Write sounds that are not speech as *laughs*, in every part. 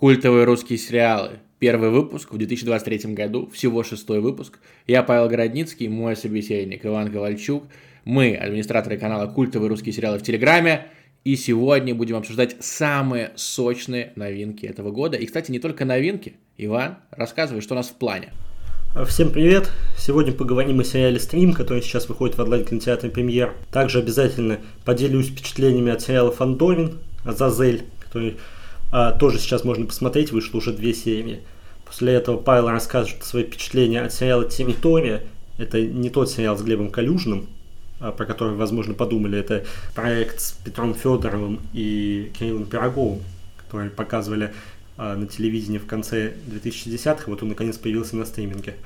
Культовые русские сериалы. Первый выпуск в 2023 году, всего шестой выпуск. Я Павел Городницкий, мой собеседник Иван Ковальчук. Мы, администраторы канала «Культовые русские сериалы» в Телеграме. И сегодня будем обсуждать самые сочные новинки этого года. И, кстати, не только новинки. Иван, рассказывай, что у нас в плане. Всем привет! Сегодня поговорим о сериале «Стрим», который сейчас выходит в онлайн-кинотеатре «Премьер». Также обязательно поделюсь впечатлениями от сериала «Фандорин», «Азазель», который а, тоже сейчас можно посмотреть, вышло уже две серии. После этого Павел расскажет свои впечатления от сериала «Территория». Это не тот сериал с Глебом Калюжным, а, про который, возможно, подумали. Это проект с Петром Федоровым и Кириллом Пироговым, которые показывали на телевидении в конце 2010-х. Вот он наконец появился на стриминге.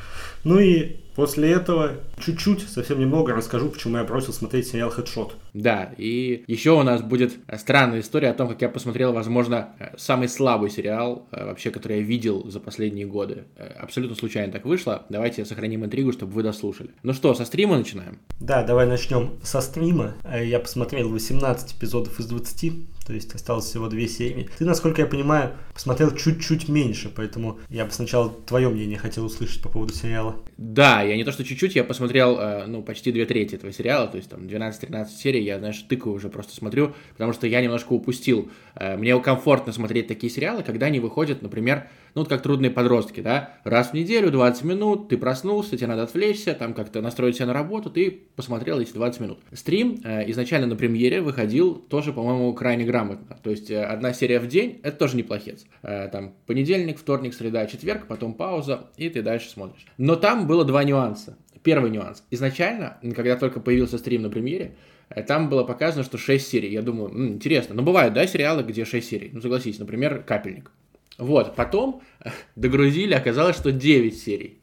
Ну и После этого чуть-чуть, совсем немного расскажу, почему я бросил смотреть сериал «Хедшот». Да, и еще у нас будет странная история о том, как я посмотрел, возможно, самый слабый сериал э, вообще, который я видел за последние годы. Э, абсолютно случайно так вышло. Давайте сохраним интригу, чтобы вы дослушали. Ну что, со стрима начинаем? Да, давай начнем со стрима. Э, я посмотрел 18 эпизодов из 20, то есть осталось всего две серии. Ты, насколько я понимаю, посмотрел чуть-чуть меньше, поэтому я бы сначала твое мнение хотел услышать по поводу сериала. Да, я не то что чуть-чуть, я посмотрел, э, ну, почти две трети этого сериала, то есть там 12-13 серий, я, знаешь, тыкаю уже просто смотрю, потому что я немножко упустил. Э, мне комфортно смотреть такие сериалы, когда они выходят, например, ну, вот как трудные подростки, да, раз в неделю, 20 минут, ты проснулся, тебе надо отвлечься, там как-то настроить себя на работу, ты посмотрел эти 20 минут. Стрим э, изначально на премьере выходил тоже, по-моему, крайне грамотно, то есть одна серия в день, это тоже неплохец. Там понедельник, вторник, среда, четверг, потом пауза, и ты дальше смотришь. Но там было два нюанса. Первый нюанс. Изначально, когда только появился стрим на премьере, э, там было показано, что 6 серий. Я думаю, м, интересно. Но бывают, да, сериалы, где 6 серий. Ну, согласитесь, например, «Капельник». Вот, потом э, *laughs* догрузили, оказалось, что 9 серий.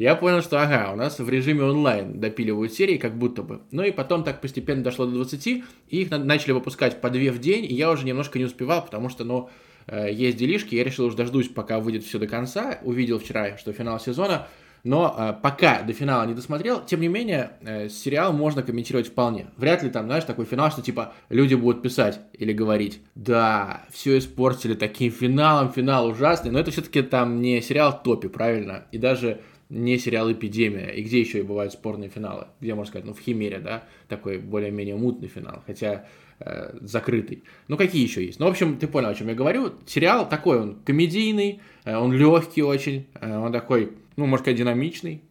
Я понял, что ага, у нас в режиме онлайн допиливают серии, как будто бы. Ну и потом так постепенно дошло до 20, и их начали выпускать по 2 в день, и я уже немножко не успевал, потому что, ну, э, есть делишки, я решил уже дождусь, пока выйдет все до конца. Увидел вчера, что финал сезона, но э, пока до финала не досмотрел, тем не менее, э, сериал можно комментировать вполне. Вряд ли там, знаешь, такой финал, что типа люди будут писать или говорить, да, все испортили таким финалом, финал ужасный, но это все-таки там не сериал топи, правильно? И даже не сериал «Эпидемия», и где еще и бывают спорные финалы, где, можно сказать, ну, в «Химере», да, такой более-менее мутный финал, хотя э, закрытый. Ну, какие еще есть? Ну, в общем, ты понял, о чем я говорю. Сериал такой, он комедийный, э, он легкий очень, э, он такой ну, можно сказать, динамичный,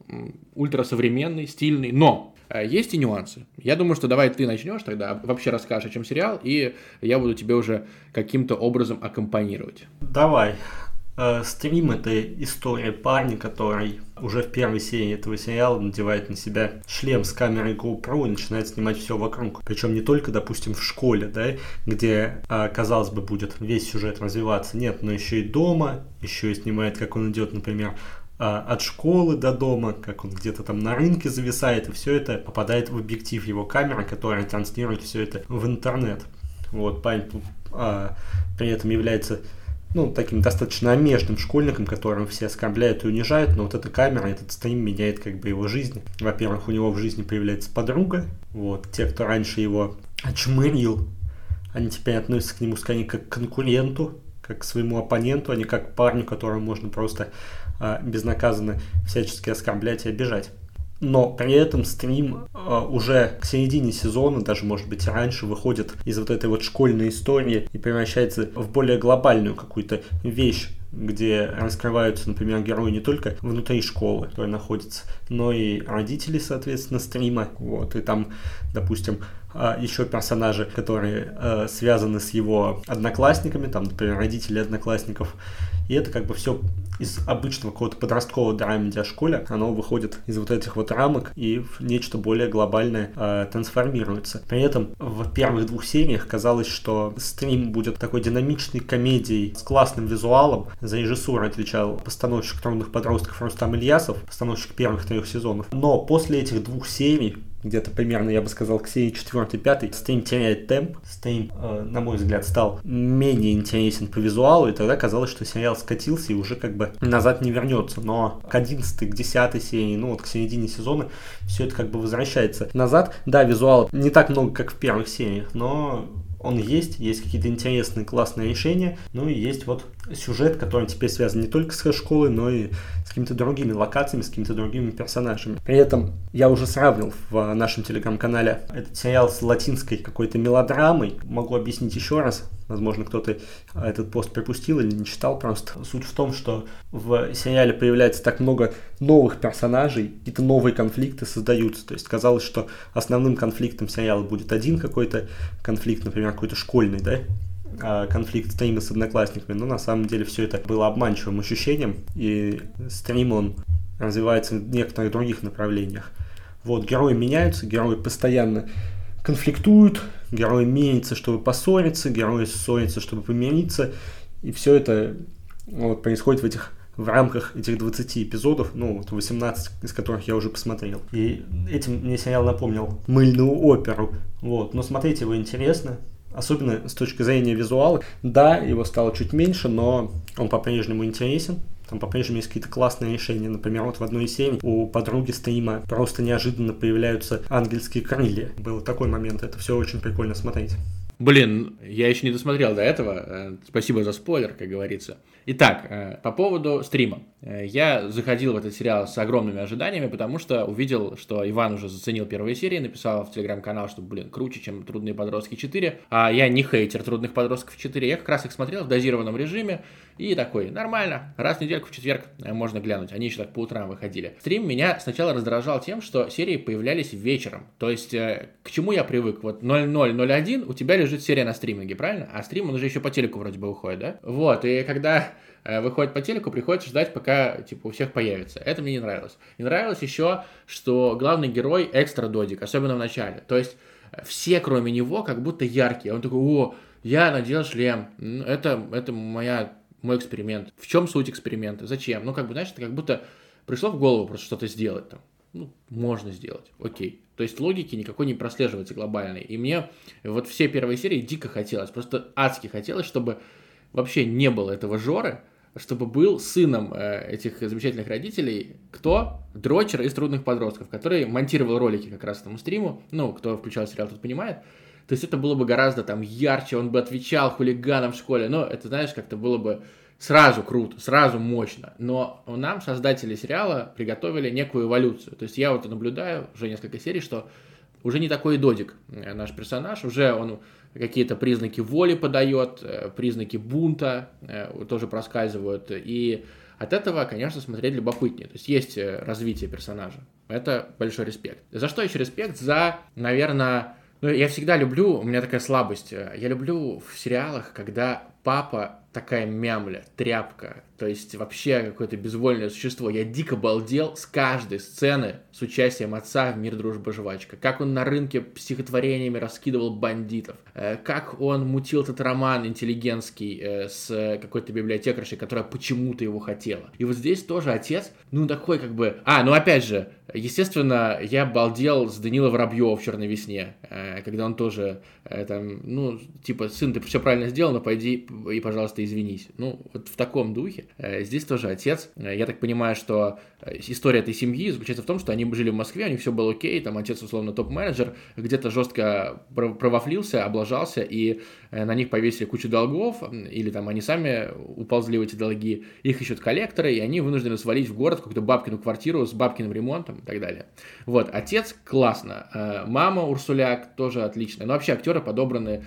ультрасовременный, стильный, но э, есть и нюансы. Я думаю, что давай ты начнешь тогда, вообще расскажешь, о чем сериал, и я буду тебе уже каким-то образом аккомпанировать. Давай. Э, стрим — это история парня, который уже в первой серии этого сериала надевает на себя шлем с камерой GoPro и начинает снимать все вокруг. Причем не только, допустим, в школе, да, где, э, казалось бы, будет весь сюжет развиваться. Нет, но еще и дома, еще и снимает, как он идет, например, а, от школы до дома, как он где-то там на рынке зависает, и все это попадает в объектив его камеры, которая транслирует все это в интернет. Вот, парень а, при этом является ну, таким достаточно омежным школьником, которым все оскорбляют и унижают, но вот эта камера, этот стрим меняет как бы его жизнь. Во-первых, у него в жизни появляется подруга, вот, те, кто раньше его очмырил, они теперь относятся к нему скорее как к конкуренту, как к своему оппоненту, а не как к парню, которому можно просто а, безнаказанно всячески оскорблять и обижать. Но при этом стрим э, уже к середине сезона, даже может быть раньше, выходит из вот этой вот школьной истории и превращается в более глобальную какую-то вещь, где раскрываются, например, герои не только внутри школы, которая находится, но и родители, соответственно, стрима. Вот, и там, допустим, еще персонажи, которые э, связаны с его одноклассниками, там, например, родители одноклассников. И это как бы все из обычного какого-то подросткового драмеди о школе, оно выходит из вот этих вот рамок и в нечто более глобальное э, трансформируется. При этом в первых двух сериях казалось, что стрим будет такой динамичной комедией с классным визуалом. За режиссуру отвечал постановщик «Трудных подростков» Рустам Ильясов, постановщик первых трех сезонов. Но после этих двух серий где-то примерно, я бы сказал, к серии 4-5, стрим теряет темп, стрим, э, на мой взгляд, стал менее интересен по визуалу, и тогда казалось, что сериал скатился и уже как бы назад не вернется. Но к 11 к 10 серии, ну вот к середине сезона, все это как бы возвращается назад. Да, визуал не так много, как в первых сериях, но он есть, есть какие-то интересные, классные решения, ну и есть вот сюжет, который теперь связан не только с школой, но и с какими-то другими локациями, с какими-то другими персонажами. При этом я уже сравнил в нашем телеграм-канале этот сериал с латинской какой-то мелодрамой. Могу объяснить еще раз. Возможно, кто-то этот пост пропустил или не читал просто. Суть в том, что в сериале появляется так много новых персонажей, какие-то новые конфликты создаются. То есть казалось, что основным конфликтом сериала будет один какой-то конфликт, например, какой-то школьный, да, а, конфликт стрима с одноклассниками, но на самом деле все это было обманчивым ощущением, и стрим он развивается в некоторых других направлениях. Вот, герои меняются, герои постоянно конфликтуют, герои меняются, чтобы поссориться, герои ссорятся, чтобы помириться, и все это вот, происходит в этих в рамках этих 20 эпизодов, ну, вот 18 из которых я уже посмотрел. И этим мне сериал напомнил мыльную оперу. Вот, но смотреть его интересно, особенно с точки зрения визуала. Да, его стало чуть меньше, но он по-прежнему интересен. Там по-прежнему есть какие-то классные решения. Например, вот в одной из серий у подруги стрима просто неожиданно появляются ангельские крылья. Был такой момент. Это все очень прикольно смотреть. Блин, я еще не досмотрел до этого. Э, спасибо за спойлер, как говорится. Итак, э, по поводу стрима. Э, я заходил в этот сериал с огромными ожиданиями, потому что увидел, что Иван уже заценил первые серии, написал в телеграм-канал, что, блин, круче, чем «Трудные подростки 4». А я не хейтер «Трудных подростков 4». Я как раз их смотрел в дозированном режиме и такой, нормально, раз в недельку в четверг можно глянуть. Они еще так по утрам выходили. Стрим меня сначала раздражал тем, что серии появлялись вечером. То есть, к чему я привык? Вот 0001 у тебя лежит серия на стриминге, правильно? А стрим, он уже еще по телеку вроде бы выходит, да? Вот, и когда э, выходит по телеку, приходится ждать, пока, типа, у всех появится. Это мне не нравилось. Не нравилось еще, что главный герой экстра додик, особенно в начале. То есть, э, все, кроме него, как будто яркие. Он такой, о, я надел шлем, это, это моя, мой эксперимент. В чем суть эксперимента? Зачем? Ну, как бы, знаешь, это как будто пришло в голову просто что-то сделать там. Ну, можно сделать, окей. То есть логики никакой не прослеживается глобальной. И мне вот все первые серии дико хотелось, просто адски хотелось, чтобы вообще не было этого Жоры, чтобы был сыном э, этих замечательных родителей, кто? Дрочер из «Трудных подростков», который монтировал ролики как раз этому стриму, ну, кто включал сериал, тот понимает. То есть это было бы гораздо там ярче, он бы отвечал хулиганам в школе, но это, знаешь, как-то было бы сразу круто, сразу мощно. Но нам создатели сериала приготовили некую эволюцию. То есть я вот наблюдаю уже несколько серий, что уже не такой додик э, наш персонаж, уже он какие-то признаки воли подает, э, признаки бунта э, тоже проскальзывают. И от этого, конечно, смотреть любопытнее. То есть есть развитие персонажа. Это большой респект. За что еще респект? За, наверное, ну, я всегда люблю, у меня такая слабость, я люблю в сериалах, когда папа такая мямля, тряпка, то есть вообще какое-то безвольное существо. Я дико балдел с каждой сцены с участием отца в «Мир, дружба, жвачка». Как он на рынке стихотворениями раскидывал бандитов. Э, как он мутил этот роман интеллигентский э, с какой-то библиотекаршей, которая почему-то его хотела. И вот здесь тоже отец, ну такой как бы... А, ну опять же, естественно, я балдел с Данила Воробьева в «Черной весне», э, когда он тоже там, ну, типа, сын, ты все правильно сделал, но пойди и, пожалуйста, извинись. Ну, вот в таком духе. Э, здесь тоже отец. Э, я так понимаю, что э, история этой семьи заключается в том, что они жили в Москве, у них все было окей, там отец, условно, топ-менеджер, где-то жестко провафлился, облажался, и на них повесили кучу долгов, или там они сами уползли в эти долги, их ищут коллекторы, и они вынуждены свалить в город какую-то бабкину квартиру с бабкиным ремонтом и так далее. Вот, отец классно, мама Урсуляк тоже отличная, но вообще актеры подобраны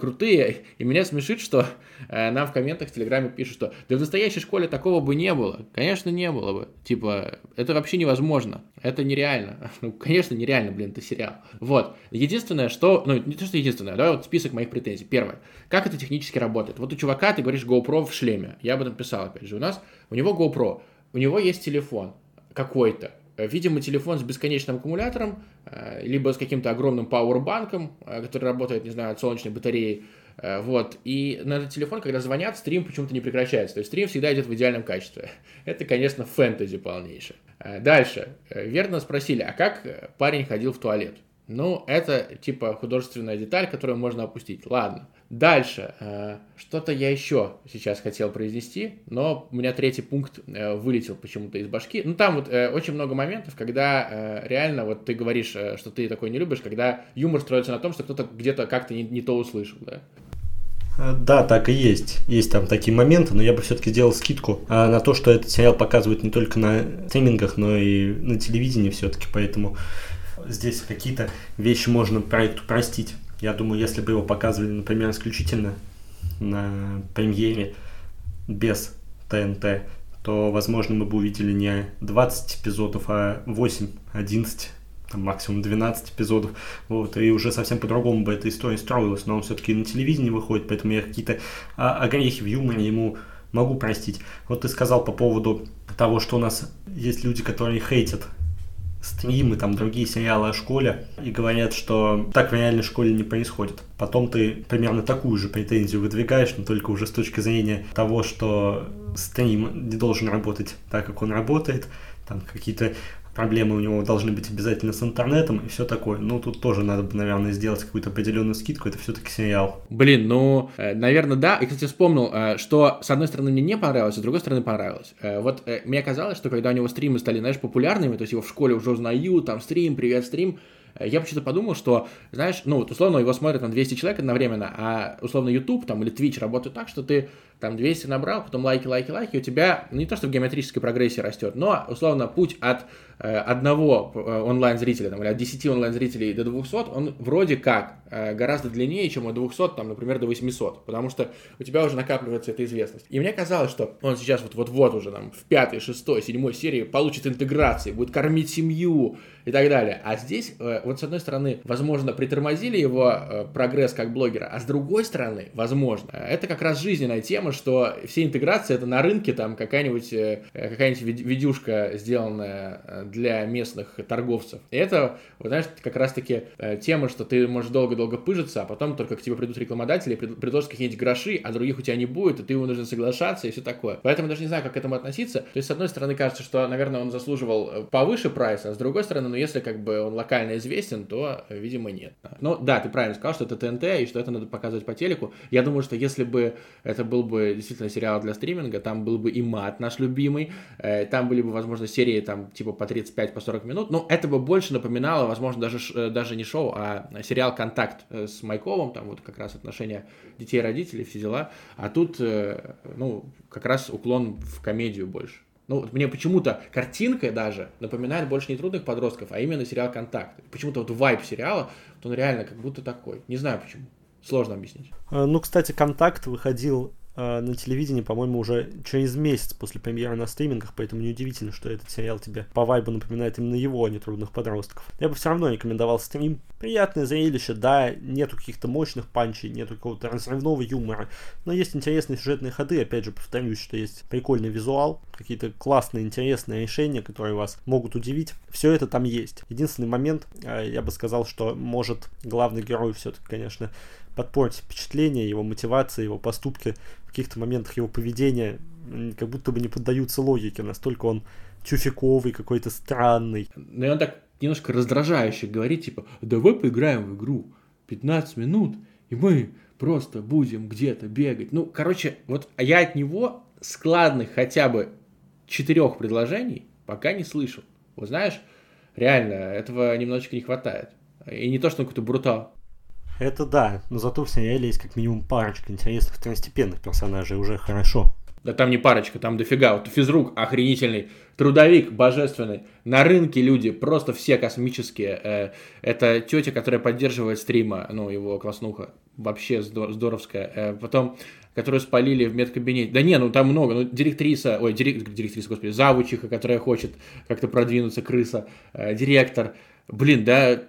крутые. И меня смешит, что нам в комментах в Телеграме пишут, что да в настоящей школе такого бы не было. Конечно, не было бы. Типа, это вообще невозможно. Это нереально. *laughs* Ну, конечно, нереально, блин, это сериал. Вот. Единственное, что... Ну, не то, что единственное. Давай вот список моих претензий. Первое. Как это технически работает? Вот у чувака, ты говоришь, GoPro в шлеме. Я об этом писал, опять же. У нас... У него GoPro. У него есть телефон какой-то Видимо, телефон с бесконечным аккумулятором, э, либо с каким-то огромным пауэрбанком, э, который работает, не знаю, от солнечной батареи. Э, вот. И на этот телефон, когда звонят, стрим почему-то не прекращается. То есть стрим всегда идет в идеальном качестве. *laughs* Это, конечно, фэнтези полнейшее. Дальше. Верно спросили, а как парень ходил в туалет? Ну, это типа художественная деталь, которую можно опустить. Ладно. Дальше. Э, что-то я еще сейчас хотел произнести, но у меня третий пункт э, вылетел почему-то из башки. Ну, там вот э, очень много моментов, когда реально вот ты говоришь, что ты такой не любишь, когда юмор строится на том, что кто-то где-то как-то не, не то услышал, да. Да, так и есть. Есть там такие моменты, но я бы все-таки сделал скидку на то, что этот сериал показывают не только на стримингах, но и на телевидении все-таки, поэтому здесь какие-то вещи можно проекту простить. Я думаю, если бы его показывали, например, исключительно на премьере без ТНТ, то, возможно, мы бы увидели не 20 эпизодов, а 8, 11, там, максимум 12 эпизодов. Вот, и уже совсем по-другому бы эта история строилась. Но он все-таки на телевидении выходит, поэтому я какие-то а, огрехи в юморе ему могу простить. Вот ты сказал по поводу того, что у нас есть люди, которые хейтят стримы, там другие сериалы о школе и говорят, что так в реальной школе не происходит. Потом ты примерно такую же претензию выдвигаешь, но только уже с точки зрения того, что стрим не должен работать так, как он работает, там какие-то проблемы у него должны быть обязательно с интернетом и все такое. Ну, тут тоже надо бы, наверное, сделать какую-то определенную скидку, это все-таки сериал. Блин, ну, э, наверное, да. И, кстати, вспомнил, э, что, с одной стороны, мне не понравилось, а с другой стороны, понравилось. Э, вот мне казалось, что когда у него стримы стали, знаешь, популярными, то есть его в школе уже узнают, там, стрим, привет, стрим, я почему-то подумал, что, знаешь, ну, вот условно его смотрят там 200 человек одновременно, а условно YouTube там или Twitch работают так, что ты там 200 набрал, потом лайки, лайки, лайки, у тебя ну, не то, что в геометрической прогрессии растет, но условно путь от одного э, онлайн-зрителя, там, или от 10 онлайн-зрителей до 200, он вроде как э, гораздо длиннее, чем от 200, там, например, до 800, потому что у тебя уже накапливается эта известность. И мне казалось, что он сейчас вот-вот уже там в пятой, шестой, седьмой серии получит интеграции, будет кормить семью и так далее. А здесь, вот с одной стороны, возможно, притормозили его прогресс как блогера, а с другой стороны, возможно, это как раз жизненная тема, что все интеграции это на рынке там какая-нибудь какая-нибудь видюшка, сделанная для местных торговцев. И это, вот, знаешь, как раз-таки э, тема, что ты можешь долго-долго пыжиться, а потом только к тебе придут рекламодатели, предложат какие-нибудь гроши, а других у тебя не будет, и ты вынужден соглашаться и все такое. Поэтому даже не знаю, как к этому относиться. То есть, с одной стороны, кажется, что, наверное, он заслуживал э, повыше прайса, а с другой стороны, ну, если как бы он локально известен, то, видимо, нет. Ну, да, ты правильно сказал, что это ТНТ, и что это надо показывать по телеку. Я думаю, что если бы это был бы действительно сериал для стриминга, там был бы и мат наш любимый, э, там были бы, возможно, серии там типа по 35 по 40 минут. Ну, это бы больше напоминало, возможно, даже, э, даже не шоу, а сериал «Контакт» э, с Майковым, там вот как раз отношения детей и родителей, все дела. А тут, э, ну, как раз уклон в комедию больше. Ну, мне почему-то картинка даже напоминает больше не трудных подростков, а именно сериал «Контакт». Почему-то вот вайп сериала, вот он реально как будто такой. Не знаю почему. Сложно объяснить. Ну, кстати, «Контакт» выходил э, на телевидении, по-моему, уже через месяц после премьеры на стримингах, поэтому неудивительно, что этот сериал тебе по вайбу напоминает именно его, а не трудных подростков. Я бы все равно рекомендовал стрим. Приятное зрелище, да, нету каких-то мощных панчей, нету какого-то разрывного юмора, но есть интересные сюжетные ходы, опять же, повторюсь, что есть прикольный визуал, какие-то классные, интересные решения, которые вас могут удивить. Все это там есть. Единственный момент, э, я бы сказал, что может главный герой все-таки, конечно, подпортить впечатление, его мотивация, его поступки, каких-то моментах его поведения как будто бы не поддаются логике, настолько он тюфиковый, какой-то странный. Ну и он так немножко раздражающе говорит, типа, давай поиграем в игру 15 минут, и мы просто будем где-то бегать. Ну, короче, вот я от него складных хотя бы четырех предложений пока не слышал. Вот знаешь, реально, этого немножечко не хватает. И не то, что он какой-то брутал. Это да, но зато в сериале есть как минимум парочка интересных второстепенных персонажей, уже хорошо. Да там не парочка, там дофига. Вот физрук охренительный, трудовик божественный. На рынке люди просто все космические. Э, это тетя, которая поддерживает стрима, ну, его класснуха. Вообще здоровская. Э, потом, которую спалили в медкабинете. Да не, ну там много. Ну, директриса, ой, дирек, директриса, господи, завучиха, которая хочет как-то продвинуться, крыса. Э, директор. Блин, да,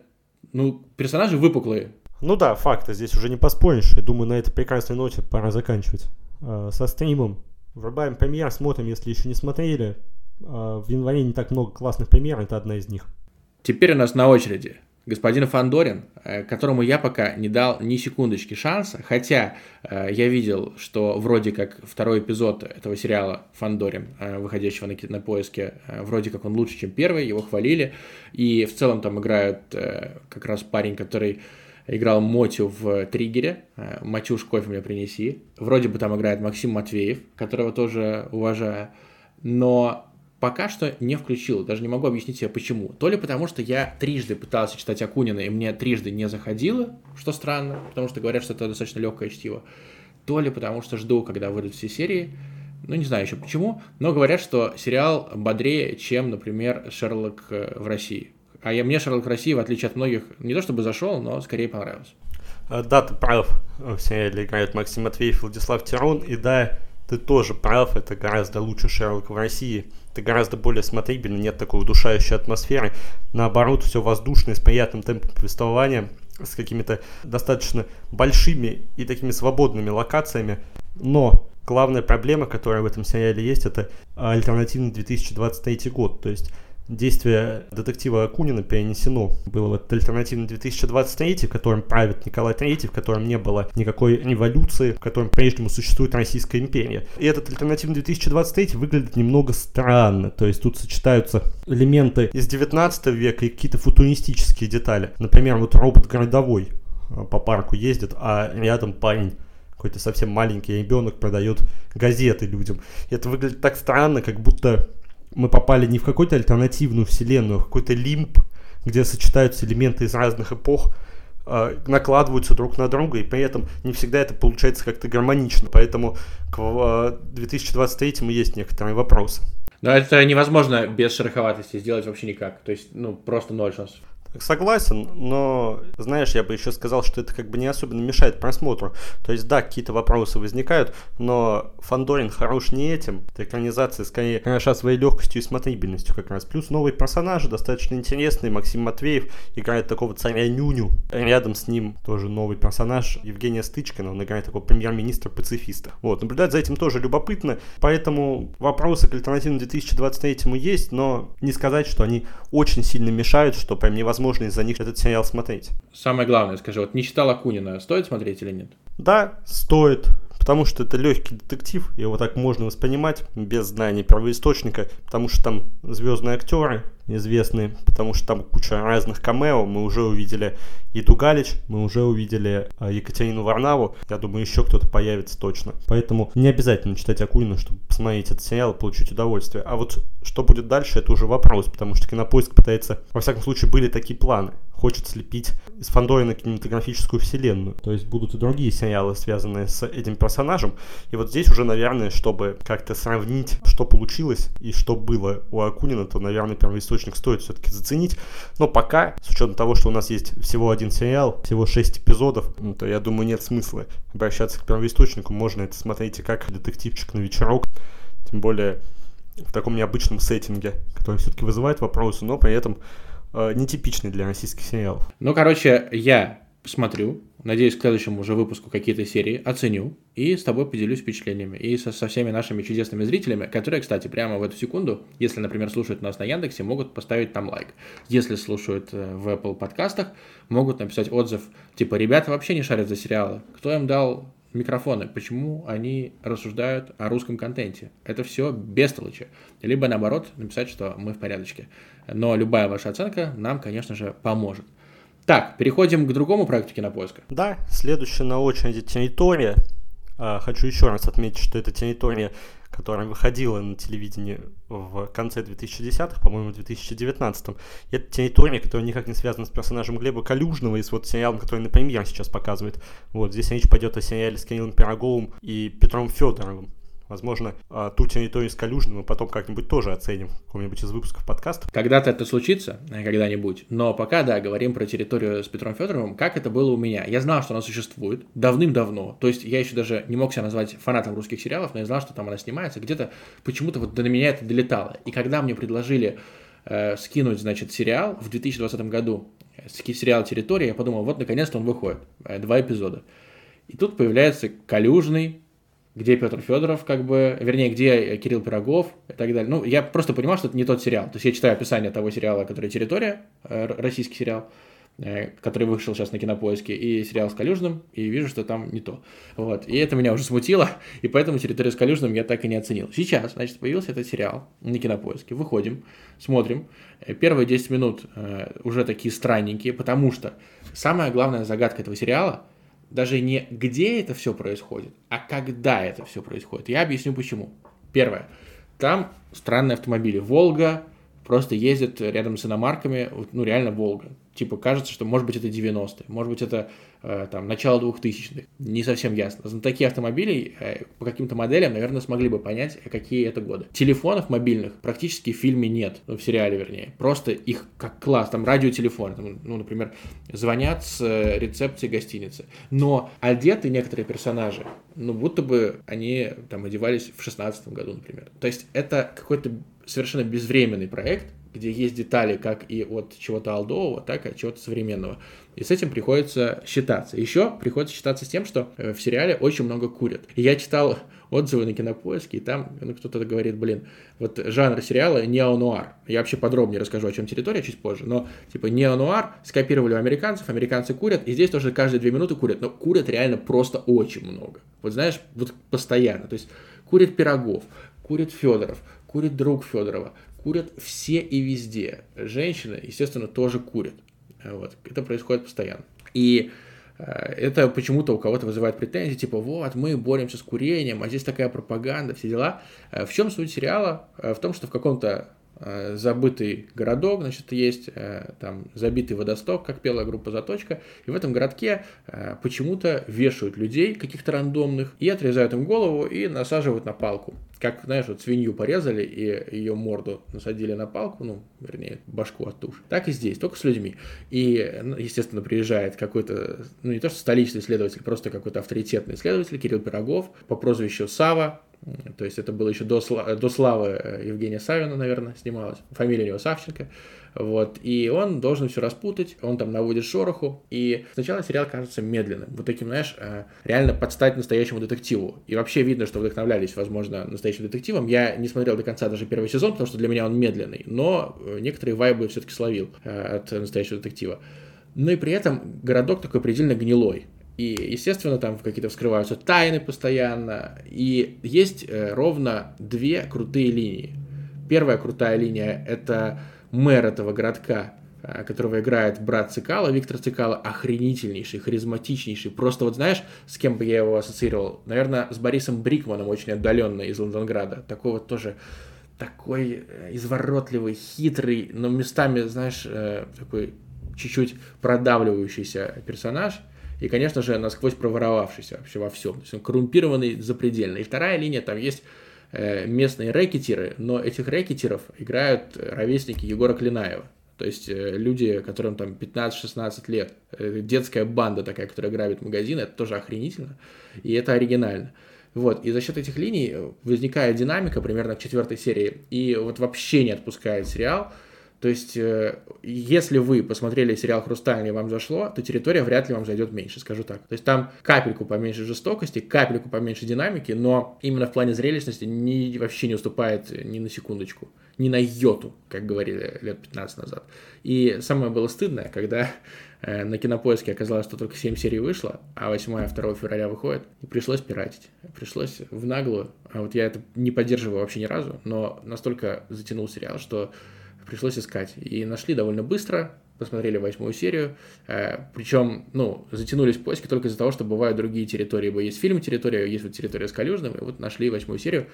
ну, персонажи выпуклые. Ну да, факты, здесь уже не поспоришь. Я думаю, на этой прекрасной ноте пора заканчивать. Э, со стримом. Врубаем премьер, смотрим, если еще не смотрели. Э, в январе не так много классных премьер, это одна из них. Теперь у нас на очереди господин Фандорин, э, которому я пока не дал ни секундочки шанса, хотя э, я видел, что вроде как второй эпизод этого сериала Фандорин, э, выходящего на, на поиске, э, вроде как он лучше, чем первый, его хвалили, и в целом там играют э, как раз парень, который играл Мотю в «Триггере», э, «Матюш, кофе мне принеси», вроде бы там играет Максим Матвеев, которого тоже уважаю, но пока что не включил, даже не могу объяснить себе почему. То ли потому, что я трижды пытался читать Акунина, и мне трижды не заходило, что странно, потому что говорят, что это достаточно легкое чтиво. То ли потому, что жду, когда выйдут все серии, ну, не знаю еще почему, но говорят, что сериал бодрее, чем, например, «Шерлок э, в России». А я, мне «Шерлок России», в отличие от многих, не то чтобы зашел, но скорее понравился. Э, да, ты прав. В сериале играет Максим Матвеев, Владислав Тирон, и да, ты тоже прав, это гораздо лучше Шерлок в России это гораздо более смотрибельно, нет такой удушающей атмосферы. Наоборот, все воздушное, с приятным темпом повествования, с какими-то достаточно большими и такими свободными локациями. Но главная проблема, которая в этом сериале есть, это альтернативный 2023 год. То есть действие детектива Акунина перенесено было в этот альтернативный 2023, в котором правит Николай III, в котором не было никакой революции, в котором прежнему существует Российская империя. И этот альтернативный 2023 выглядит немного странно, то есть тут сочетаются элементы из 19 века и какие-то футуристические детали. Например, вот робот городовой э, по парку ездит, а рядом парень какой-то совсем маленький ребенок продает газеты людям. И это выглядит так странно, как будто мы попали не в какую-то альтернативную вселенную, а в какой-то лимб, где сочетаются элементы из разных эпох, э, накладываются друг на друга, и при этом не всегда это получается как-то гармонично. Поэтому к 2023 э, есть некоторые вопросы. Но это невозможно без шероховатости сделать вообще никак. То есть, ну, просто ноль шансов. Согласен, но, знаешь, я бы еще сказал, что это как бы не особенно мешает просмотру. То есть, да, какие-то вопросы возникают, но Фандорин хорош не этим. Эта экранизация скорее хороша своей легкостью и смотрибельностью как раз. Плюс новые персонажи достаточно интересные. Максим Матвеев играет такого царя Нюню. Рядом с ним тоже новый персонаж Евгения Стычкина. Он играет такого премьер-министра-пацифиста. Вот, наблюдать за этим тоже любопытно. Поэтому вопросы к альтернативному 2023 есть, но не сказать, что они очень сильно мешают, что прям невозможно невозможно из-за них этот сериал смотреть. Самое главное, скажи, вот не читал Акунина, стоит смотреть или нет? Да, стоит потому что это легкий детектив, его так можно воспринимать без знания первоисточника, потому что там звездные актеры известные, потому что там куча разных камео, мы уже увидели Иду Галич, мы уже увидели а, Екатерину Варнаву, я думаю, еще кто-то появится точно. Поэтому не обязательно читать Акунина, чтобы посмотреть этот сериал и получить удовольствие. А вот что будет дальше, это уже вопрос, потому что Кинопоиск пытается, во всяком случае, были такие планы хочет слепить из Фандорина кинематографическую вселенную. То есть будут и другие сериалы, связанные с этим персонажем. И вот здесь уже, наверное, чтобы как-то сравнить, что получилось и что было у Акунина, то, наверное, первоисточник стоит все-таки заценить. Но пока, с учетом того, что у нас есть всего один сериал, всего шесть эпизодов, ну, то я думаю, нет смысла обращаться к первоисточнику. Можно это смотреть и как детективчик на вечерок. Тем более в таком необычном сеттинге, который все-таки вызывает вопросы, но при этом э, нетипичный для российских сериалов. Ну, короче, я смотрю, надеюсь, к следующему уже выпуску какие-то серии оценю и с тобой поделюсь впечатлениями. И со, со всеми нашими чудесными зрителями, которые, кстати, прямо в эту секунду, если, например, слушают нас на Яндексе, могут поставить там лайк. Если слушают э, в Apple подкастах, могут написать отзыв, типа, ребята вообще не шарят за сериалы. Кто им дал микрофоны, почему они рассуждают о русском контенте. Это все бестолочи. Либо наоборот написать, что мы в порядочке. Но любая ваша оценка нам, конечно же, поможет. Так, переходим к другому проекту кинопоиска. Да, следующая на очереди территория. А, хочу еще раз отметить, что эта территория которая выходила на телевидении в конце 2010-х, по-моему, в 2019 м Это территория, которая никак не связана с персонажем Глеба Калюжного и с вот сериалом, который на премьер сейчас показывает. Вот, здесь речь пойдет о сериале с Кириллом Пироговым и Петром Федоровым. Возможно, а, ту территорию с Калюжным мы потом как-нибудь тоже оценим в каком-нибудь из выпусков подкаста. Когда-то это случится, э, когда-нибудь. Но пока, да, говорим про территорию с Петром Федоровым, как это было у меня. Я знал, что она существует давным-давно. То есть я еще даже не мог себя назвать фанатом русских сериалов, но я знал, что там она снимается. Где-то почему-то вот до меня это долетало. И когда мне предложили э, скинуть, значит, сериал в 2020 году, э, сериал «Территория», я подумал, вот наконец-то он выходит. Э, два эпизода. И тут появляется Калюжный, где Петр Федоров, как бы, вернее, где Кирилл Пирогов и так далее. Ну, я просто понимал, что это не тот сериал. То есть я читаю описание того сериала, который «Территория», э, российский сериал, э, который вышел сейчас на кинопоиске, и сериал с Калюжным, и вижу, что там не то. Вот. И это меня уже смутило, *laughs* и поэтому территорию с Калюжным я так и не оценил. Сейчас, значит, появился этот сериал на кинопоиске. Выходим, смотрим. Э, первые 10 минут э, уже такие странненькие, потому что самая главная загадка этого сериала даже не где это все происходит, а когда это все происходит. Я объясню почему. Первое. Там странные автомобили. Волга просто ездит рядом с иномарками, ну реально Волга типа кажется, что может быть это 90-е, может быть это э, там начало 2000-х, не совсем ясно. Знатоки автомобилей э, по каким-то моделям, наверное, смогли бы понять, какие это годы. Телефонов мобильных практически в фильме нет, ну, в сериале вернее. Просто их как класс, там радиотелефоны, там, ну, например, звонят с э, рецепции гостиницы. Но одеты некоторые персонажи, ну, будто бы они там одевались в 16 году, например. То есть это какой-то совершенно безвременный проект, где есть детали как и от чего-то алдового, так и от чего-то современного. И с этим приходится считаться. Еще приходится считаться с тем, что э, в сериале очень много курят. И я читал отзывы на кинопоиске, и там ну, кто-то говорит, блин, вот жанр сериала неонуар. Я вообще подробнее расскажу, о чем территория чуть позже, но типа неонуар скопировали у американцев, американцы курят, и здесь тоже каждые две минуты курят, но курят реально просто очень много. Вот знаешь, вот постоянно. То есть курит Пирогов, курит Федоров, курит друг Федорова, курят все и везде. Женщины, естественно, тоже курят. Вот. Это происходит постоянно. И э, это почему-то у кого-то вызывает претензии, типа, вот, мы боремся с курением, а здесь такая пропаганда, все дела. Э, в чем суть сериала? Э, в том, что в каком-то забытый городок, значит, есть э, там забитый водосток, как пела группа «Заточка», и в этом городке э, почему-то вешают людей каких-то рандомных и отрезают им голову и насаживают на палку. Как, знаешь, вот свинью порезали и ее морду насадили на палку, ну, вернее, башку от туши. Так и здесь, только с людьми. И, ну, естественно, приезжает какой-то, ну, не то что столичный исследователь, просто какой-то авторитетный исследователь, Кирилл Пирогов, по прозвищу Сава, то есть это было еще до, до славы э, Евгения Савина, наверное, снималась. Фамилия у него Савченко. Вот. И он должен все распутать, он там наводит шороху. И сначала сериал кажется медленным. Вот таким, знаешь, э, реально подстать настоящему детективу. И вообще видно, что вдохновлялись, возможно, настоящим детективом. Я не смотрел до конца даже первый сезон, потому что для меня он медленный. Но э, некоторые вайбы все-таки словил от настоящего детектива. Но и при этом городок такой предельно гнилой. И, естественно, там какие-то вскрываются тайны постоянно. И есть э, ровно две крутые линии. Первая крутая линия – это мэр этого городка, э, которого играет брат Цикала, Виктор Цикала, охренительнейший, харизматичнейший. Просто вот знаешь, с кем бы я его ассоциировал? Наверное, с Борисом Брикманом, очень отдаленно из Лондонграда. Такой вот тоже такой э, изворотливый, хитрый, но местами, знаешь, такой чуть-чуть продавливающийся персонаж – и, конечно же, насквозь проворовавшийся вообще во всем. То есть он коррумпированный запредельно. И вторая линия, там есть э, местные рэкетиры, но этих рэкетиров играют ровесники Егора Клинаева. То есть э, люди, которым там 15-16 лет, э, детская банда такая, которая грабит магазины, это тоже охренительно, и это оригинально. Вот, и за счет этих линий возникает динамика примерно к четвертой серии, и вот вообще не отпускает сериал, то есть, э, если вы посмотрели сериал «Хрустальный» и вам зашло, то территория вряд ли вам зайдет меньше, скажу так. То есть, там капельку поменьше жестокости, капельку поменьше динамики, но именно в плане зрелищности ни, вообще не уступает ни на секундочку, ни на йоту, как говорили лет 15 назад. И самое было стыдное, когда э, на кинопоиске оказалось, что только 7 серий вышло, а 8 2 февраля выходит, и пришлось пиратить. Пришлось в наглую. А вот я это не поддерживаю вообще ни разу, но настолько затянул сериал, что пришлось искать. И нашли довольно быстро, посмотрели восьмую серию, э, причем, ну, затянулись поиски только из-за того, что бывают другие территории, ибо есть фильм «Территория», есть вот «Территория с Калюжным», и вот нашли восьмую серию.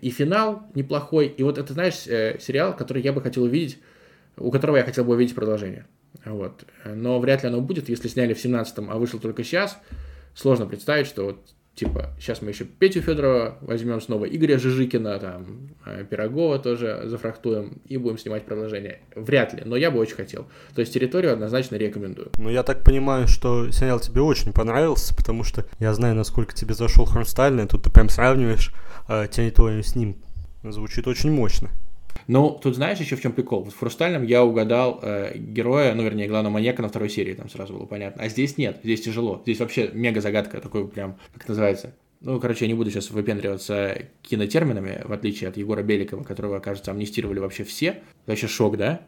И финал неплохой, и вот это, знаешь, э, сериал, который я бы хотел увидеть, у которого я хотел бы увидеть продолжение. Вот. Но вряд ли оно будет, если сняли в 17-м, а вышло только сейчас. Сложно представить, что вот типа, сейчас мы еще Петю Федорова возьмем снова, Игоря Жижикина, там, э, Пирогова тоже зафрахтуем и будем снимать продолжение. Вряд ли, но я бы очень хотел. То есть территорию однозначно рекомендую. Ну, я так понимаю, что сериал тебе очень понравился, потому что я знаю, насколько тебе зашел Хрустальный, тут ты прям сравниваешь э, территорию с ним. Звучит очень мощно. Ну, тут знаешь еще в чем прикол? В «Хрустальном» я угадал э, героя, ну, вернее, главного маньяка на второй серии, там сразу было понятно. А здесь нет, здесь тяжело. Здесь вообще мега загадка, такой прям, как называется, ну, короче, я не буду сейчас выпендриваться кинотерминами, в отличие от Егора Беликова, которого, кажется, амнистировали вообще все. Вообще шок, да?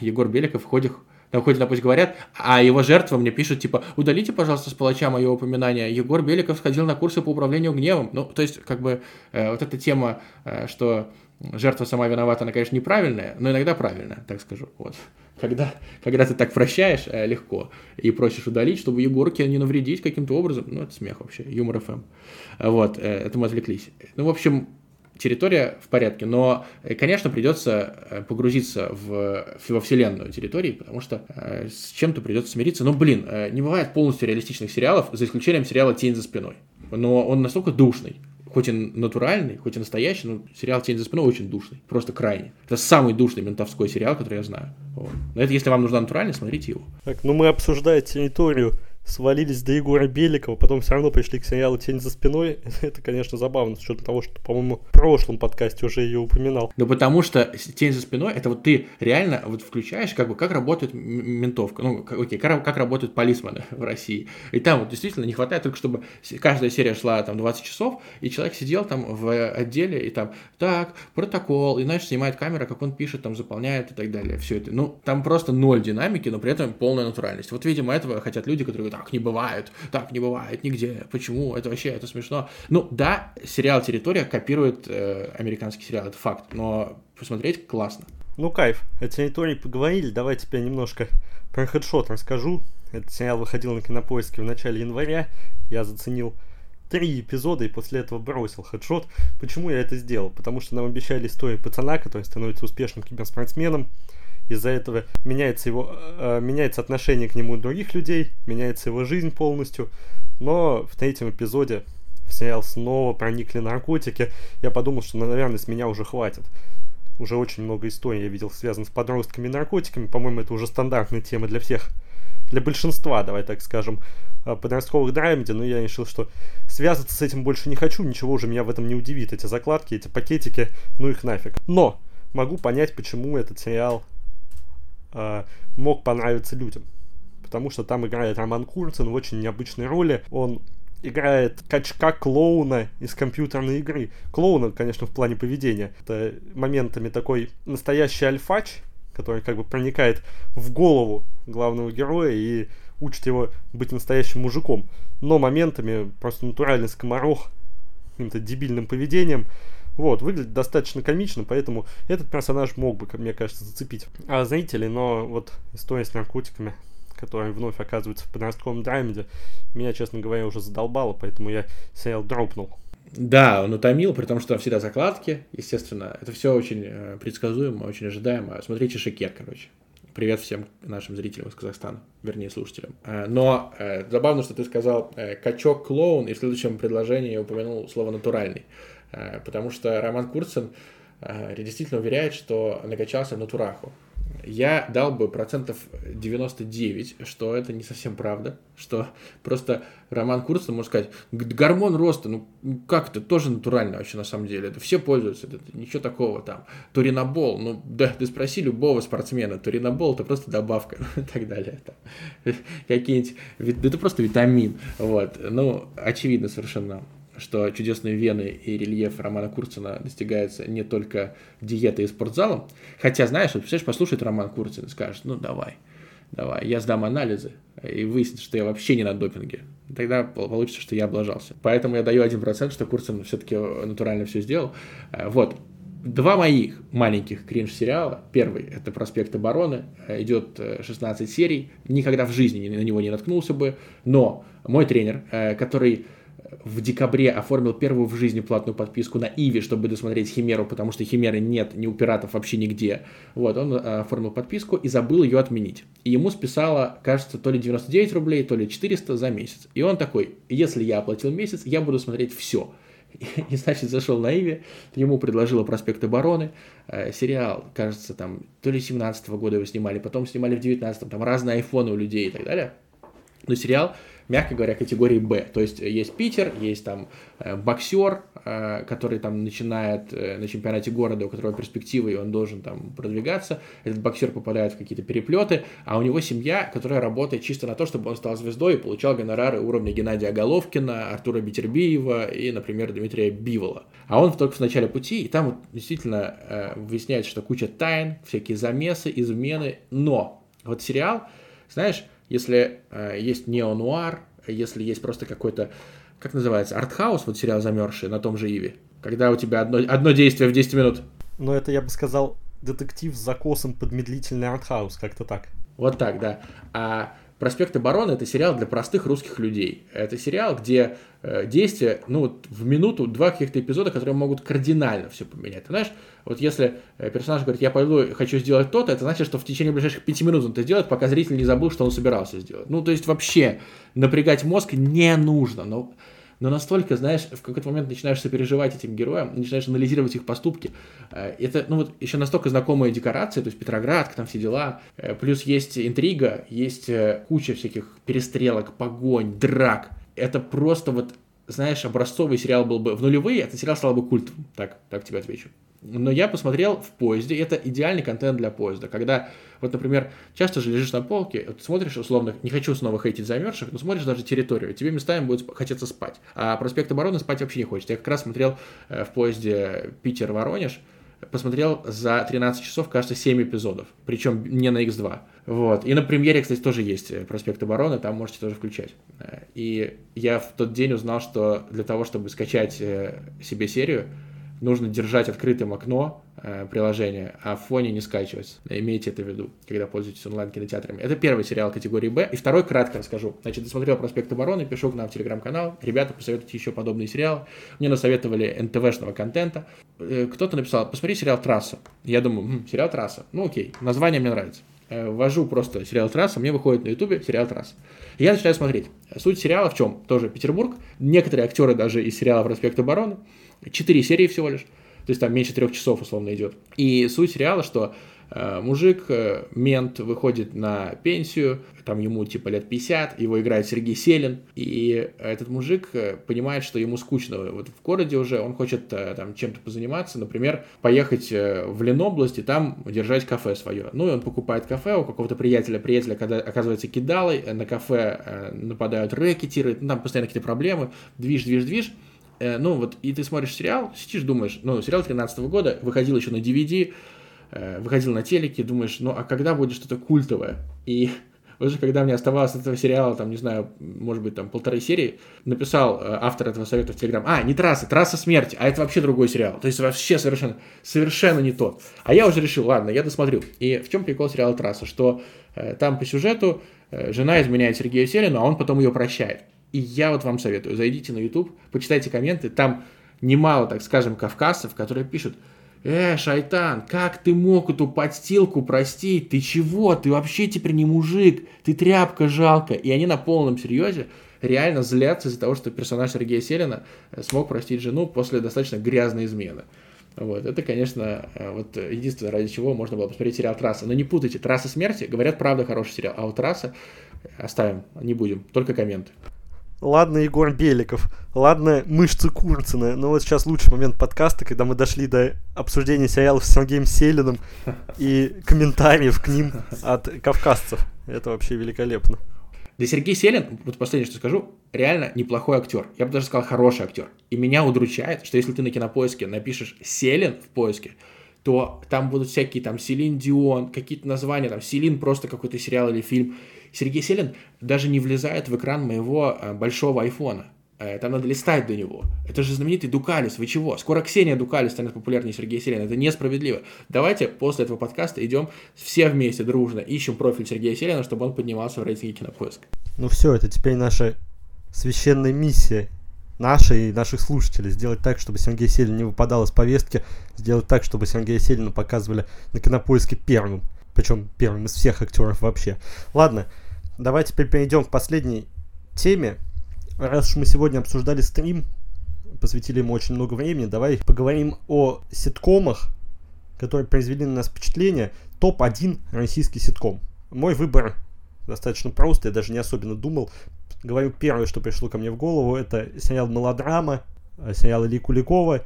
Егор Беликов в ходе Там хоть, допустим, говорят, а его жертва мне пишет, типа, удалите, пожалуйста, с палача мое упоминание. Егор Беликов сходил на курсы по управлению гневом. Ну, то есть, как бы, э, вот эта тема, э, что жертва сама виновата, она, конечно, неправильная, но иногда правильная, так скажу. Вот. Когда, когда ты так прощаешь э, легко и просишь удалить, чтобы Егорке не навредить каким-то образом, ну, это смех вообще, юмор ФМ. Вот, э, это мы отвлеклись. Ну, в общем, территория в порядке, но, э, конечно, придется э, погрузиться в, во вселенную территории, потому что э, с чем-то придется смириться. Но, блин, э, не бывает полностью реалистичных сериалов, за исключением сериала «Тень за спиной». Но он настолько душный, хоть и натуральный, хоть и настоящий, но сериал «Тень за спиной» очень душный, просто крайне. Это самый душный ментовской сериал, который я знаю. Вот. Но это если вам нужна натуральный, смотрите его. Так, ну мы обсуждаем территорию свалились до Егора Беликова, потом все равно пришли к сериалу «Тень за спиной». *laughs* Это, конечно, забавно, с учетом того, что, по-моему, в прошлом подкасте уже ее упоминал. Ну, потому что «Тень за спиной» — это вот ты реально вот включаешь, как бы, как работает ментовка, ну, окей, как, как работают полисмены *laughs* в России. И там вот действительно не хватает только, чтобы каждая серия шла там 20 часов, и человек сидел там в отделе, и там, так, протокол, и, знаешь, снимает камера, как он пишет, там, заполняет и так далее. Все это. Ну, там просто ноль динамики, но при этом полная натуральность. Вот, видимо, этого хотят люди, которые так не бывает, так не бывает нигде, почему, это вообще, это смешно. Ну, да, сериал «Территория» копирует э, американский сериал, это факт, но посмотреть классно. Ну, кайф, о «Территории» поговорили, давай теперь немножко про «Хедшот» расскажу. Этот сериал выходил на Кинопоиске в начале января, я заценил три эпизода и после этого бросил хедшот. Почему я это сделал? Потому что нам обещали историю пацана, который становится успешным киберспортсменом, из-за этого меняется его, э, меняется отношение к нему других людей, меняется его жизнь полностью. Но в третьем эпизоде в сериал снова проникли наркотики. Я подумал, что, наверное, с меня уже хватит. Уже очень много историй я видел, связанных с подростками и наркотиками. По-моему, это уже стандартная тема для всех, для большинства, давай так скажем, э, подростковых драмеди, но я решил, что связываться с этим больше не хочу, ничего уже меня в этом не удивит. Эти закладки, эти пакетики, ну их нафиг. Но могу понять, почему этот сериал э, мог понравиться людям. Потому что там играет Роман Курцин в очень необычной роли. Он играет качка-клоуна из компьютерной игры. Клоуна, конечно, в плане поведения. Это моментами такой настоящий альфач, который как бы проникает в голову главного героя и учит его быть настоящим мужиком. Но моментами просто натуральный скоморох каким-то дебильным поведением вот, выглядит достаточно комично, поэтому этот персонаж мог бы, мне кажется, зацепить а зрителей, но вот история с наркотиками, которая вновь оказывается в подростковом драмеде, меня, честно говоря, уже задолбало, поэтому я сериал дропнул. Да, он утомил, при том, что там всегда закладки, естественно. Это все очень э, предсказуемо, очень ожидаемо. Смотрите Шекер, короче. Привет всем нашим зрителям из Казахстана, вернее, слушателям. Э, но э, забавно, что ты сказал «качок-клоун», и в следующем предложении я упомянул слово «натуральный». Э, потому что Роман Курцин э, действительно уверяет, что накачался натураху. Я дал бы процентов 99, что это не совсем правда, что просто Роман Курцин, можно сказать, гормон роста, ну как это, тоже натурально вообще на самом деле, это все пользуются, это, ничего такого там. Туринобол, ну да, ты спроси любого спортсмена, туринобол это просто добавка *laughs* и так далее. *laughs* Какие-нибудь, это просто витамин, вот, ну очевидно совершенно что чудесные вены и рельеф Романа Курцина достигаются не только диетой и спортзалом. Хотя, знаешь, вот, представляешь, послушает Роман Курцин и скажет, ну давай, давай, я сдам анализы, и выяснится, что я вообще не на допинге. Тогда получится, что я облажался. Поэтому я даю 1%, что Курцин все-таки натурально все сделал. Э, вот. Два моих маленьких кринж-сериала. Первый – это «Проспект обороны». Э, идет 16 э, серий. Никогда в жизни на него не наткнулся бы. Но мой тренер, который в декабре оформил первую в жизни платную подписку на Иви, чтобы досмотреть Химеру, потому что Химеры нет ни у пиратов вообще нигде. Вот, он э, оформил подписку и забыл ее отменить. И ему списало, кажется, то ли 99 рублей, то ли 400 за месяц. И он такой, если я оплатил месяц, я буду смотреть все. *laughs* И, значит, зашел на Иви, ему предложила «Проспект обороны», э, сериал, кажется, там, то ли 17 -го года его снимали, потом снимали в 19 там разные айфоны у людей и так далее. Но сериал мягко говоря, категории Б. То есть есть Питер, есть там э, боксер, э, который там начинает э, на чемпионате города, у которого перспективы, и он должен там продвигаться. Этот боксер попадает в какие-то переплеты, а у него семья, которая работает чисто на то, чтобы он стал звездой и получал гонорары уровня Геннадия Головкина, Артура Бетербиева и, например, Дмитрия Бивола. А он только в начале пути, и там вот действительно выясняется, что куча тайн, всякие замесы, измены, но Вот сериал, знаешь, если э, есть неонуар, если есть просто какой-то, как называется, артхаус, вот сериал «Замерзший» на том же Иве, когда у тебя одно, одно действие в 10 минут. Ну, это, я бы сказал, детектив с закосом под медлительный артхаус, как-то так. Вот так, да. А «Проспект обороны» — это сериал для простых русских людей. Это сериал, где э, действия, ну, вот в минуту, два каких-то эпизода, которые могут кардинально все поменять. Ты знаешь, вот если э, персонаж говорит, я пойду, хочу сделать то-то, это значит, что в течение ближайших пяти минут он это сделает, пока зритель не забыл, что он собирался сделать. Ну, то есть вообще напрягать мозг не нужно. Но но настолько, знаешь, в какой-то момент начинаешь сопереживать этим героям, начинаешь анализировать их поступки. Э, это, ну вот, еще настолько знакомые декорации, то есть Петроград, там все дела. Э, плюс есть интрига, есть э, куча всяких перестрелок, погонь, драк. Это просто вот знаешь, образцовый сериал был бы в нулевые, этот сериал стал бы культовым. Так, так тебе отвечу. Но я посмотрел в поезде, это идеальный контент для поезда, когда, вот, например, часто же лежишь на полке, вот смотришь, условно, не хочу снова хейтить замерзших, но смотришь даже территорию, тебе местами будет хотеться спать. А проспект обороны спать вообще не хочется. Я как раз смотрел э, в поезде Питер-Воронеж, посмотрел за 13 часов, кажется, 7 эпизодов, причем не на X2. Вот. И на премьере, кстати, тоже есть э, проспект обороны, там можете тоже включать. Э, и я в тот день узнал, что для того, чтобы скачать себе серию, нужно держать открытым окно э, приложения, а в фоне не скачивать. Имейте это в виду, когда пользуетесь онлайн-кинотеатрами. Это первый сериал категории Б. И второй кратко расскажу. Значит, досмотрел «Проспект обороны», пишу к нам в телеграм-канал. Ребята, посоветуйте еще подобные сериалы. Мне насоветовали НТВшного контента. Э, кто-то написал, посмотри сериал «Трасса». Я думаю, хм, сериал «Трасса». Ну окей, название мне нравится. Э, ввожу просто сериал «Трасса», мне выходит на ютубе сериал «Трасса». Я начинаю смотреть. Суть сериала в чем? Тоже Петербург. Некоторые актеры даже из сериала «Проспект обороны». Четыре серии всего лишь. То есть там меньше трех часов условно идет. И суть сериала, что э, мужик, э, мент, выходит на пенсию, там ему типа лет 50, его играет Сергей Селин, и этот мужик э, понимает, что ему скучно вот в городе уже, он хочет э, там чем-то позаниматься, например, поехать э, в Ленобласть и там держать кафе свое. Ну и он покупает кафе у какого-то приятеля, приятеля, когда оказывается кидалой, на кафе э, нападают рэкетиры, ну, там постоянно какие-то проблемы, движ, движ, движ, Э, ну вот, и ты смотришь сериал, сидишь, думаешь, ну, сериал 13 -го года, выходил еще на DVD, э, выходил на телеке, думаешь, ну, а когда будет что-то культовое? И *laughs* уже когда мне оставалось этого сериала, там, не знаю, может быть, там, полторы серии, написал э, автор этого совета в Телеграм, а, не трасса, трасса смерти, а это вообще другой сериал. То есть вообще совершенно, совершенно не тот. А я уже решил, ладно, я досмотрю. И в чем прикол сериала «Трасса», что там по сюжету жена изменяет Сергею Селину, а он потом ее прощает. И я вот вам советую, зайдите на YouTube, почитайте комменты, там немало, так скажем, кавказцев, которые пишут, «Э, шайтан, как ты мог эту подстилку простить? Ты чего? Ты вообще теперь не мужик, ты тряпка жалко». И они на полном серьезе реально злятся из-за того, что персонаж Сергея Селина э, смог простить жену после достаточно грязной измены. Вот, это, конечно, э, вот единственное, ради чего можно было посмотреть сериал «Трасса». Но не путайте, «Трасса смерти», говорят, правда, хороший сериал, а вот «Трасса» оставим, не будем, только комменты. Ладно, Егор Беликов, ладно, мышцы Курцина, но вот сейчас лучший момент подкаста, когда мы дошли до обсуждения сериалов с Сергеем Селиным и комментариев к ним от кавказцев. Это вообще великолепно. Да Сергей Селин, вот последнее, что скажу, реально неплохой актер. Я бы даже сказал, хороший актер. И меня удручает, что если ты на кинопоиске напишешь Селин в поиске, то там будут всякие там Селин Дион, какие-то названия, там Селин просто какой-то сериал или фильм. Сергей Селин даже не влезает в экран моего э, большого айфона. Э, там надо листать до него. Это же знаменитый Дукалис. Вы чего? Скоро Ксения Дукалис станет популярнее Сергея Селина. Это несправедливо. Давайте после этого подкаста идем все вместе дружно, ищем профиль Сергея Селина, чтобы он поднимался в рейтинге Кинопоиск. Ну все, это теперь наша священная миссия наша и наших слушателей. Сделать так, чтобы Сергей Селин не выпадал из повестки. Сделать так, чтобы Сергея Селина показывали на кинопоиске первым. Причем первым из всех актеров вообще. Ладно, давай теперь перейдем к последней теме. Раз уж мы сегодня обсуждали стрим, посвятили ему очень много времени, давай поговорим о ситкомах, которые произвели на нас впечатление. Топ-1 российский ситком. Мой выбор достаточно прост, я даже не особенно думал. Говорю первое, что пришло ко мне в голову, это сериал «Мелодрама», сериал Ильи Куликова,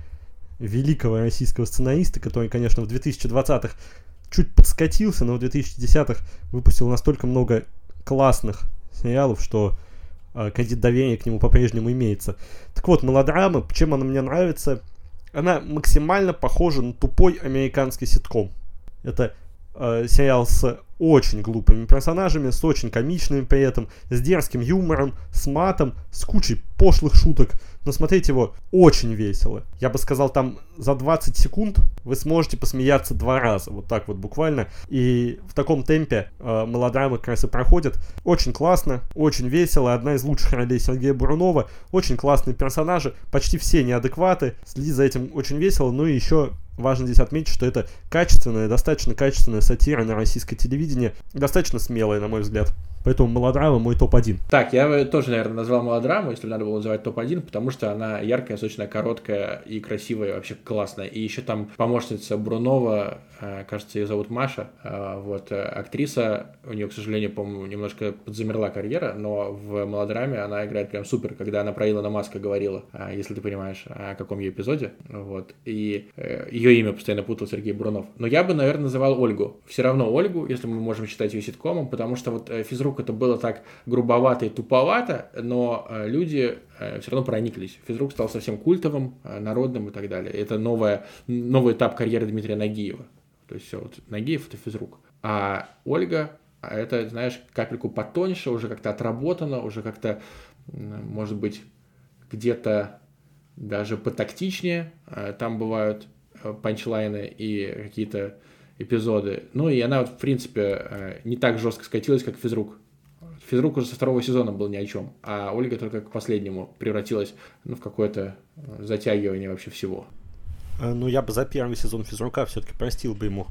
великого российского сценариста, который, конечно, в 2020-х чуть подскатился, но в 2010-х выпустил настолько много классных сериалов, что э, кредит доверия к нему по-прежнему имеется. Так вот, мелодрама, чем она мне нравится? Она максимально похожа на тупой американский ситком. Это э, сериал с очень глупыми персонажами, с очень комичными при этом, с дерзким юмором, с матом, с кучей пошлых шуток. Но смотреть его очень весело. Я бы сказал, там за 20 секунд вы сможете посмеяться два раза, вот так вот буквально. И в таком темпе э, мелодрамы как раз и проходят. Очень классно, очень весело. Одна из лучших ролей Сергея Бурунова. Очень классные персонажи, почти все неадекваты. Следить за этим очень весело. Ну и еще Важно здесь отметить, что это качественная, достаточно качественная сатира на российское телевидение, достаточно смелая, на мой взгляд. Поэтому мелодрама мой топ-1. Так, я тоже, наверное, назвал мелодраму, если надо было называть топ-1, потому что она яркая, сочная, короткая и красивая, вообще классная. И еще там помощница Брунова, э, кажется, ее зовут Маша. Э, вот, э, актриса, у нее, к сожалению, по-моему, немножко подзамерла карьера, но в мелодраме она играет прям супер, когда она про Илона Маска говорила, если ты понимаешь, о каком ее эпизоде. Вот. И ее имя постоянно путал Сергей Брунов. Но я бы, наверное, называл Ольгу. Все равно Ольгу, если мы можем считать ее ситкомом, потому что вот физрук физрук это было так грубовато и туповато, но э, люди э, все равно прониклись. Физрук стал совсем культовым, э, народным и так далее. Это новая, новый этап карьеры Дмитрия Нагиева. То есть все, вот Нагиев это физрук. А Ольга, а это, знаешь, капельку потоньше, уже как-то отработано, уже как-то, может быть, где-то даже потактичнее. Там бывают панчлайны и какие-то эпизоды. Ну и она, в принципе, не так жестко скатилась, как физрук. Физрук уже со второго сезона был ни о чем, а Ольга только к последнему превратилась ну, в какое-то э, затягивание вообще всего. Э, ну, я бы за первый сезон физрука все-таки простил бы ему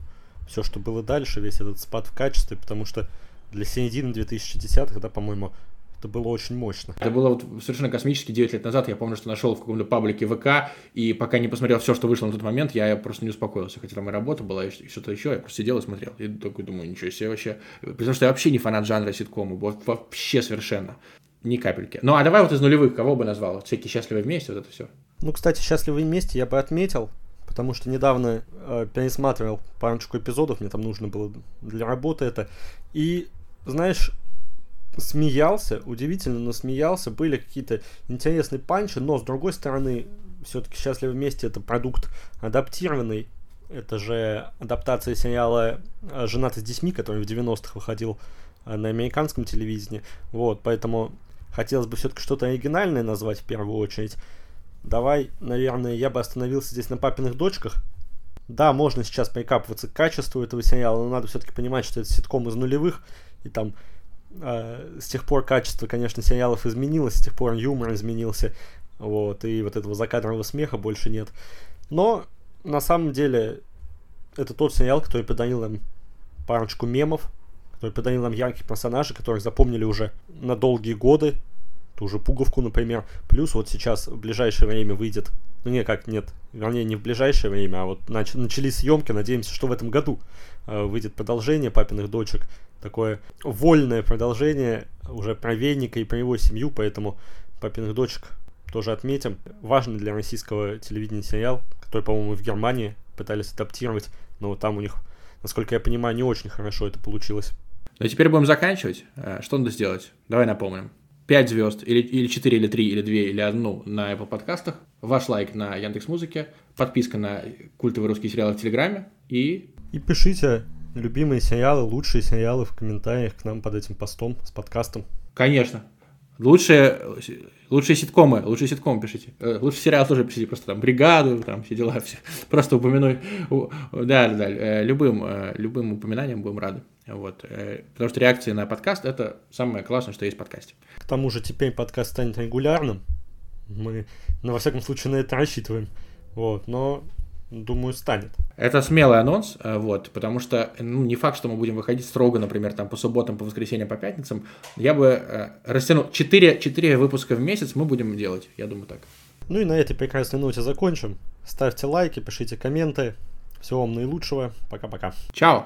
все, что было дальше, весь этот спад в качестве, потому что для середины 2010-х, да, по-моему, это было очень мощно. Это было вот совершенно космически 9 лет назад. Я помню, что нашел в каком-то паблике ВК, и пока не посмотрел все, что вышло на тот момент, я просто не успокоился. Хотя там и работа была, и что-то еще. Я просто сидел и смотрел. И такой думаю, ничего себе вообще. Потому что я вообще не фанат жанра ситкома. Вот вообще совершенно. Ни капельки. Ну, а давай вот из нулевых, кого бы назвал? Всякие счастливые вместе, вот это все. Ну, кстати, счастливые вместе я бы отметил, потому что недавно э, пересматривал парочку эпизодов, мне там нужно было для работы это. И, знаешь, смеялся, удивительно, но смеялся, были какие-то интересные панчи, но с другой стороны, все-таки «Счастливы вместе» это продукт адаптированный, это же адаптация сериала э, «Женаты с детьми», который в 90-х выходил э, на американском телевидении, вот, поэтому хотелось бы все-таки что-то оригинальное назвать в первую очередь. Давай, наверное, я бы остановился здесь на «Папиных дочках», да, можно сейчас прикапываться к качеству этого сериала, но надо все-таки понимать, что это ситком из нулевых, и там э, с тех пор качество, конечно, сериалов изменилось, с тех пор юмор изменился, вот, и вот этого закадрового смеха больше нет. Но, на самом деле, это тот сериал, который подарил нам парочку мемов, который подарил нам ярких персонажей, которых запомнили уже на долгие годы, ту же Пуговку, например. Плюс вот сейчас в ближайшее время выйдет, ну не, как нет, вернее не в ближайшее время, а вот нач- начались съемки, надеемся, что в этом году э, выйдет продолжение «Папиных дочек», такое вольное продолжение уже про Веника и про его семью, поэтому «Папиных дочек» тоже отметим. Важный для российского телевидения сериал, который, по-моему, в Германии пытались адаптировать, но там у них, насколько я понимаю, не очень хорошо это получилось. Ну, теперь будем заканчивать. Э, что надо сделать? Давай напомним. 5 звезд, или, или 4, или 3, или 2, или 1 на Apple подкастах, ваш лайк на Яндекс Музыке, подписка на культовые русские сериалы в Телеграме и... И пишите любимые сериалы, лучшие сериалы в комментариях к нам под этим постом с подкастом. Конечно. Лучшие, лучшие ситкомы, лучшие ситкомы пишите. Э, лучший сериал тоже пишите, просто там бригаду, там все дела, все. *laughs* Просто упомяну. Да, да, да. Э, любым, э, любым упоминанием будем рады. Вот. Потому что реакции на подкаст это самое классное, что есть в подкасте. К тому же теперь подкаст станет регулярным. Мы, ну, во всяком случае, на это рассчитываем. Вот. Но думаю, станет. Это смелый анонс, э, вот, потому что ну, не факт, что мы будем выходить строго, например, там по субботам, по воскресеньям, по пятницам. Я бы э, растянул 4, 4 выпуска в месяц мы будем делать, я думаю так. Ну и на этой прекрасной ноте закончим. Ставьте лайки, пишите комменты. Всего вам наилучшего. Пока-пока. Чао.